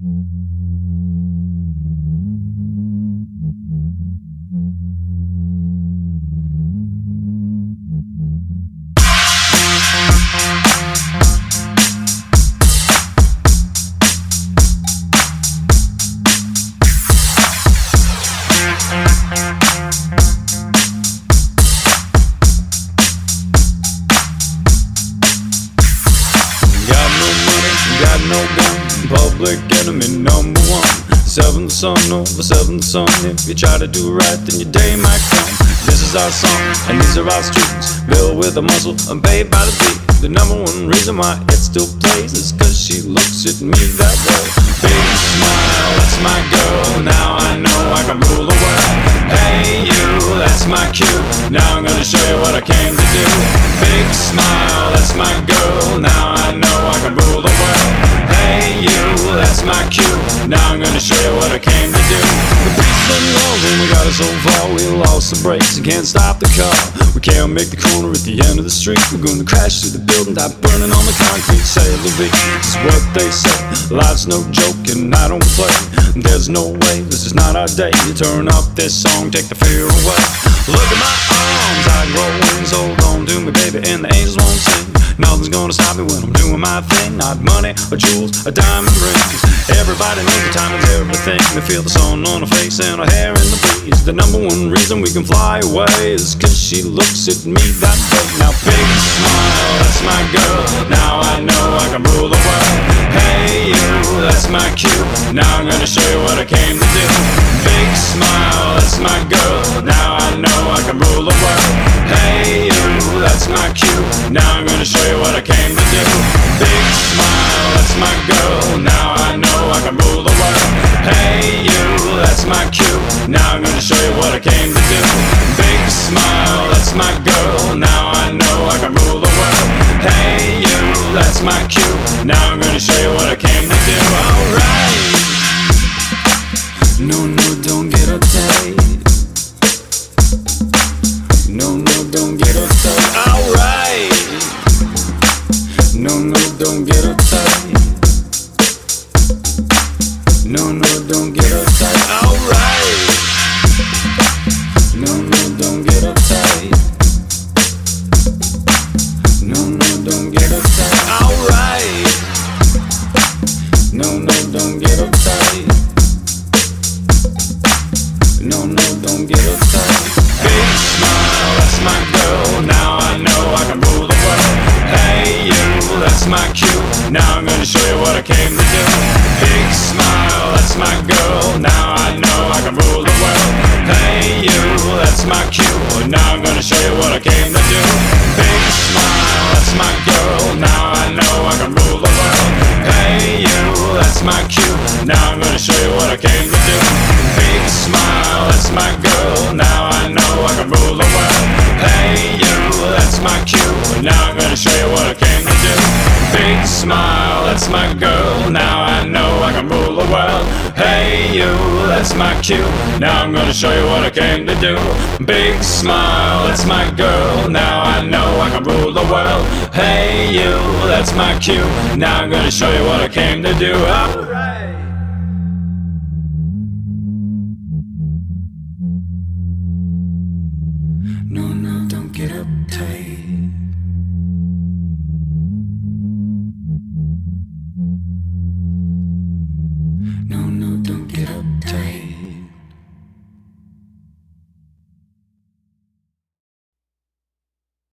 Got no money, got no gun. Public enemy number one. Seventh son over seventh son. If you try to do right, then your day might come. This is our song, and these are our streets. Built with a muscle and paid by the beat. The number one reason why it still plays is cause she looks at me that way. Big smile, that's my girl. Now I know I can rule the world. Hey, you, that's my cue. Now I'm gonna show you what I came to do. Big smile, that's my girl. My cue. Now I'm gonna show you what I came to do. The been rolling, we got so far. We lost the brakes and can't stop the car. We can't make the corner at the end of the street. We're gonna crash through the building, die burning on the concrete. Say the is what they say. Life's no joke and I don't play. There's no way, this is not our day. You turn up this song, take the fear away. Look at my arms, I grow wings. Hold on to me, baby, and the gonna stop me when I'm doing my thing. Not money or jewels or diamond rings. Everybody knows the time is everything. They feel the sun on her face and her hair in the breeze. The number one reason we can fly away is cause she looks at me that way. Now, big what I came to do. Big smile, that's my girl. Now I know I can rule the world. Hey, you, that's my cue. Now I'm gonna show you what I came to do. Big smile, that's my girl. Now I know I can rule the world. Hey, you, that's my cue. Now I'm gonna show you what I came No, no, don't get uptight. No, no, don't get uptight. Alright. My cue. Now I'm gonna show you what I came to do. Big smile, that's my girl. Now I know I can rule the world. Hey, you, that's my cue. Now I'm gonna show you what I came to do. Big smile, that's my girl. Now I know I can rule the world. Hey, you, that's my cue. That's my cue. Now I'm gonna show you what I came to do. Big smile, that's my girl. Now I know I can rule the world. Hey, you, that's my cue. Now I'm gonna show you what I came to do. Alright.